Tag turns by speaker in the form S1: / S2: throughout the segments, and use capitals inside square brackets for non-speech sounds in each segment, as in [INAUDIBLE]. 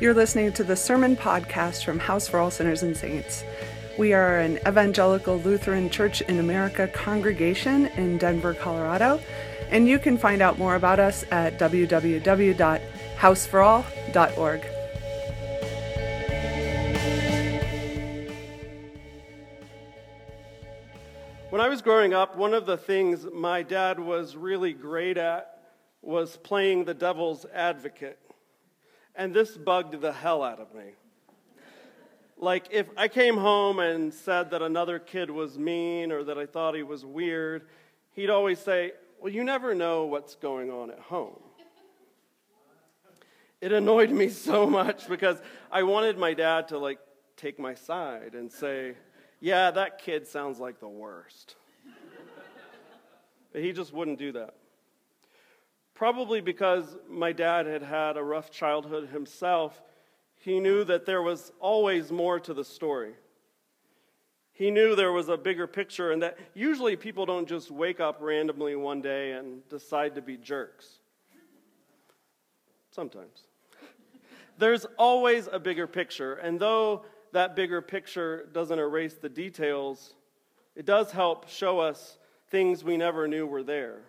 S1: You're listening to the Sermon Podcast from House for All Sinners and Saints. We are an evangelical Lutheran Church in America congregation in Denver, Colorado, and you can find out more about us at www.houseforall.org.
S2: When I was growing up, one of the things my dad was really great at was playing the devil's advocate. And this bugged the hell out of me. Like, if I came home and said that another kid was mean or that I thought he was weird, he'd always say, Well, you never know what's going on at home. It annoyed me so much because I wanted my dad to, like, take my side and say, Yeah, that kid sounds like the worst. but he just wouldn't do that. Probably because my dad had had a rough childhood himself, he knew that there was always more to the story. He knew there was a bigger picture, and that usually people don't just wake up randomly one day and decide to be jerks. Sometimes. There's always a bigger picture, and though that bigger picture doesn't erase the details, it does help show us things we never knew were there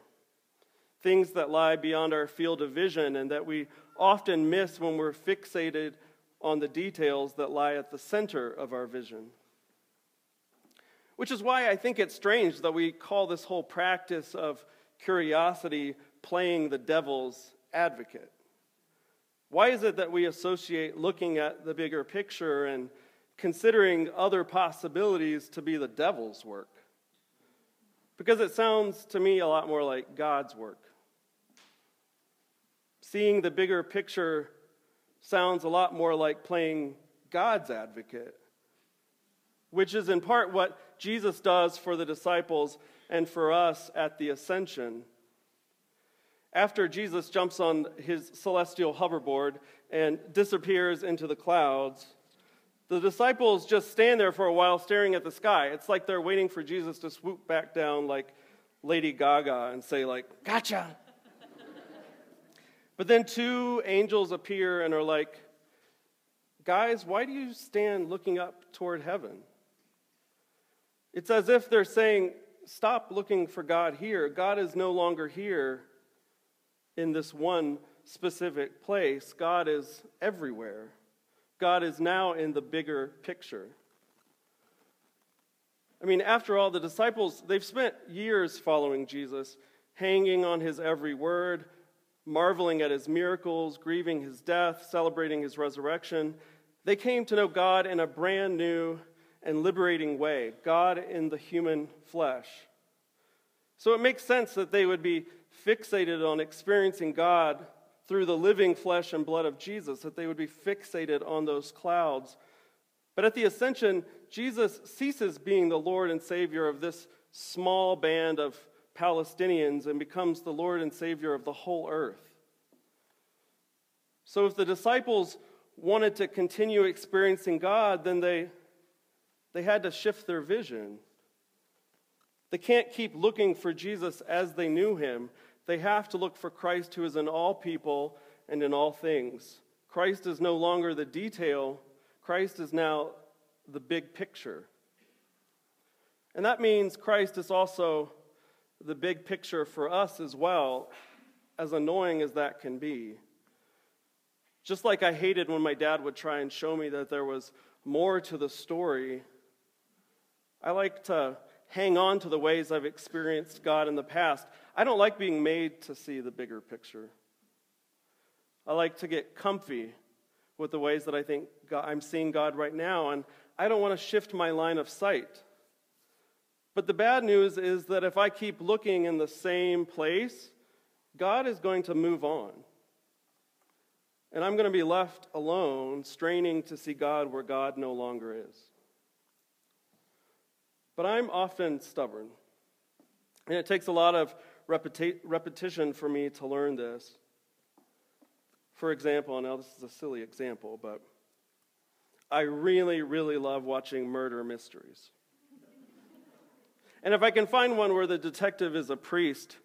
S2: things that lie beyond our field of vision and that we often miss when we're fixated on the details that lie at the center of our vision. Which is why I think it's strange that we call this whole practice of curiosity playing the devil's advocate. Why is it that we associate looking at the bigger picture and considering other possibilities to be the devil's work? Because it sounds to me a lot more like God's work. Seeing the bigger picture sounds a lot more like playing God's advocate, which is in part what Jesus does for the disciples and for us at the ascension. After Jesus jumps on his celestial hoverboard and disappears into the clouds, the disciples just stand there for a while staring at the sky. It's like they're waiting for Jesus to swoop back down like Lady Gaga and say like, "Gotcha." But then two angels appear and are like, Guys, why do you stand looking up toward heaven? It's as if they're saying, Stop looking for God here. God is no longer here in this one specific place. God is everywhere. God is now in the bigger picture. I mean, after all, the disciples, they've spent years following Jesus, hanging on his every word, marveling at his miracles, grieving his death, celebrating his resurrection. They came to know God in a brand new and liberating way God in the human flesh. So it makes sense that they would be fixated on experiencing God through the living flesh and blood of Jesus, that they would be fixated on those clouds. But at the ascension, Jesus ceases being the Lord and Savior of this small band of Palestinians and becomes the Lord and Savior of the whole earth. So, if the disciples wanted to continue experiencing God, then they, they had to shift their vision. They can't keep looking for Jesus as they knew him. They have to look for Christ who is in all people and in all things. Christ is no longer the detail, Christ is now the big picture. And that means Christ is also the big picture for us as well, as annoying as that can be. Just like I hated when my dad would try and show me that there was more to the story, I like to hang on to the ways I've experienced God in the past. I don't like being made to see the bigger picture. I like to get comfy with the ways that I think God, I'm seeing God right now, and I don't want to shift my line of sight. But the bad news is that if I keep looking in the same place, God is going to move on. And I'm going to be left alone, straining to see God where God no longer is. But I'm often stubborn. And it takes a lot of repeti- repetition for me to learn this. For example, now this is a silly example, but I really, really love watching murder mysteries. And if I can find one where the detective is a priest,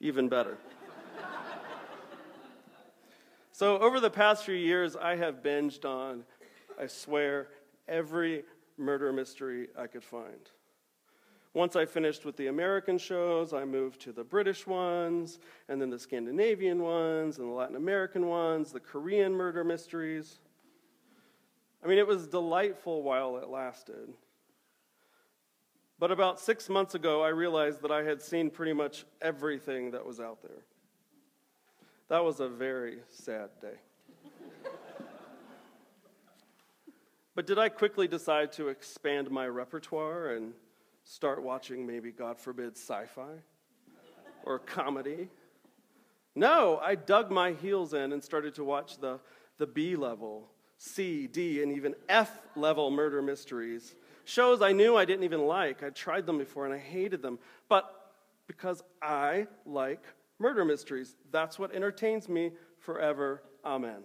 S2: even better. [LAUGHS] So, over the past few years, I have binged on, I swear, every murder mystery I could find. Once I finished with the American shows, I moved to the British ones, and then the Scandinavian ones, and the Latin American ones, the Korean murder mysteries. I mean, it was delightful while it lasted. But about six months ago, I realized that I had seen pretty much everything that was out there. That was a very sad day. but did I quickly decide to expand my repertoire and start watching maybe, God forbid, sci fi or comedy? No, I dug my heels in and started to watch the, the B level, C, D, and even F level murder mysteries. Shows I knew I didn't even like. I'd tried them before and I hated them. But because I like murder mysteries, that's what entertains me forever. Amen.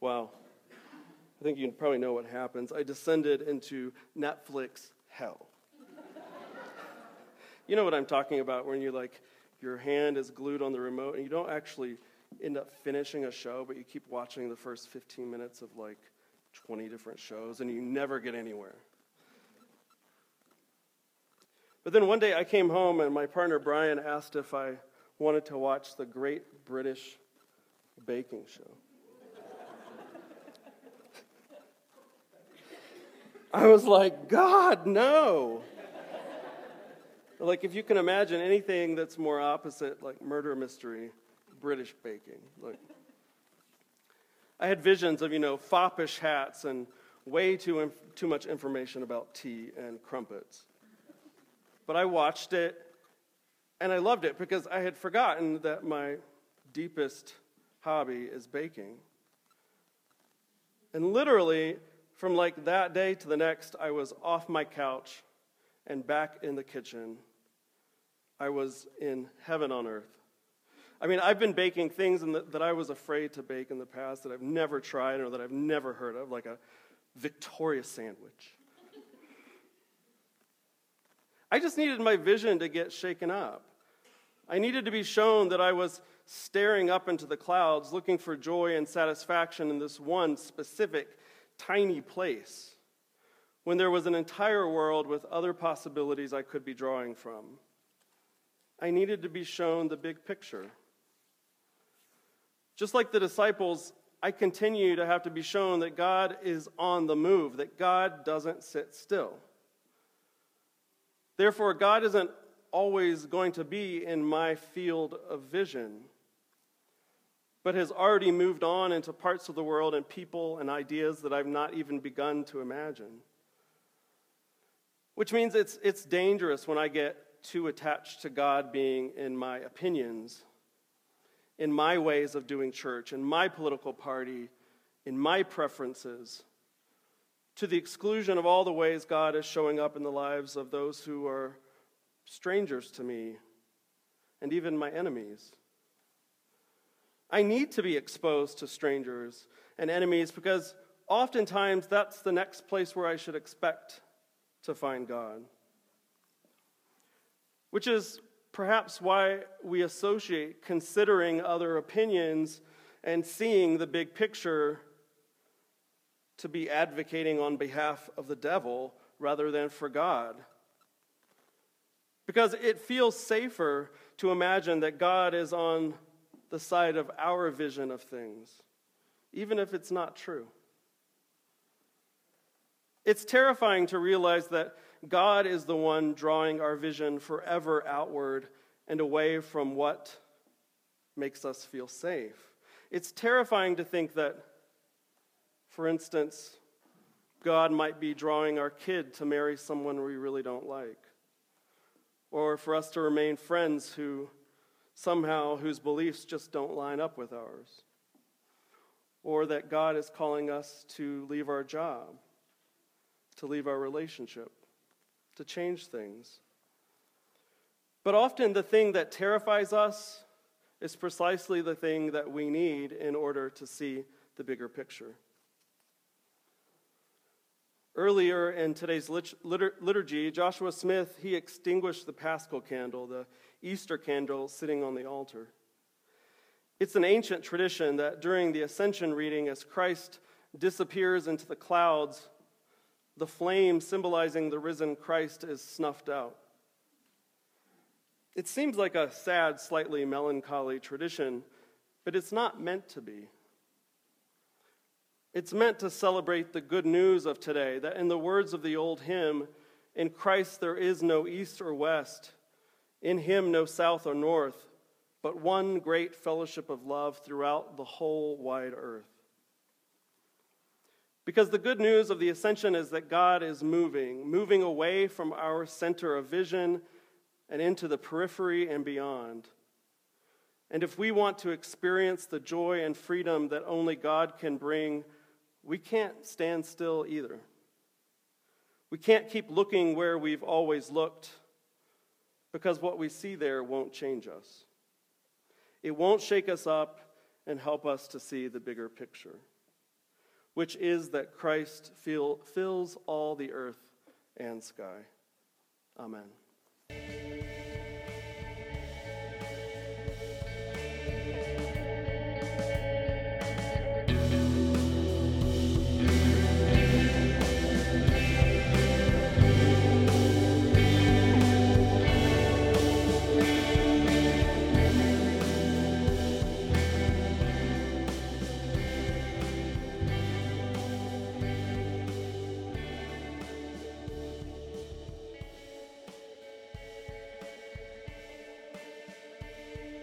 S2: wow. I think you probably know what happens. I descended into Netflix hell. you know what I'm talking about when you're like your hand is glued on the remote and you don't actually end up finishing a show, but you keep watching the first 15 minutes of like 20 different shows and you never get anywhere. But then one day I came home and my partner Brian asked if I wanted to watch the Great British Baking Show. I was like, God, no. like, if you can imagine anything that's more opposite, like murder mystery, British baking. Like, I had visions of, you know, foppish hats and way too, inf- too much information about tea and crumpets. But I watched it and I loved it because I had forgotten that my deepest hobby is baking. And literally, from like that day to the next, I was off my couch and back in the kitchen. I was in heaven on earth. I mean, I've been baking things the, that I was afraid to bake in the past that I've never tried or that I've never heard of, like a Victoria sandwich. I just needed my vision to get shaken up. I needed to be shown that I was staring up into the clouds, looking for joy and satisfaction in this one specific tiny place when there was an entire world with other possibilities I could be drawing from. I needed to be shown the big picture. Just like the disciples, I continue to have to be shown that God is on the move, that God doesn't sit still. Therefore, God isn't always going to be in my field of vision but has already moved on into parts of the world and people and ideas that I've not even begun to imagine. Which means it's, it's dangerous when I get too attached to God being in my opinions, in my ways of doing church, in my political party, in my preferences, to the exclusion of all the ways God is showing up in the lives of those who are strangers to me and even my enemies. I need to be exposed to strangers and enemies because oftentimes that's the next place where I should expect to find God. Which is perhaps why we associate considering other opinions and seeing the big picture to be advocating on behalf of the devil rather than for God. Because it feels safer to imagine that God is on the side of our vision of things, even if it's not true. It's terrifying to realize that God is the one drawing our vision forever outward and away from what makes us feel safe. It's terrifying to think that, for instance, God might be drawing our kid to marry someone we really don't like, or for us to remain friends who somehow whose beliefs just don't line up with ours. Or that God is calling us to leave our job, to leave our relationship, to change things. But often the thing that terrifies us is precisely the thing that we need in order to see the bigger picture. Earlier in today's liturgy, Joshua Smith, he extinguished the paschal candle, the Easter candle sitting on the altar. It's an ancient tradition that during the ascension reading, as Christ disappears into the clouds, the flame symbolizing the risen Christ is snuffed out. It seems like a sad, slightly melancholy tradition, but it's not meant to be. It's meant to celebrate the good news of today that, in the words of the old hymn, in Christ there is no east or west, in him no south or north, but one great fellowship of love throughout the whole wide earth. Because the good news of the ascension is that God is moving, moving away from our center of vision and into the periphery and beyond. And if we want to experience the joy and freedom that only God can bring, we can't stand still either. We can't keep looking where we've always looked because what we see there won't change us. It won't shake us up and help us to see the bigger picture, which is that Christ fill, fills all the earth and sky. Amen.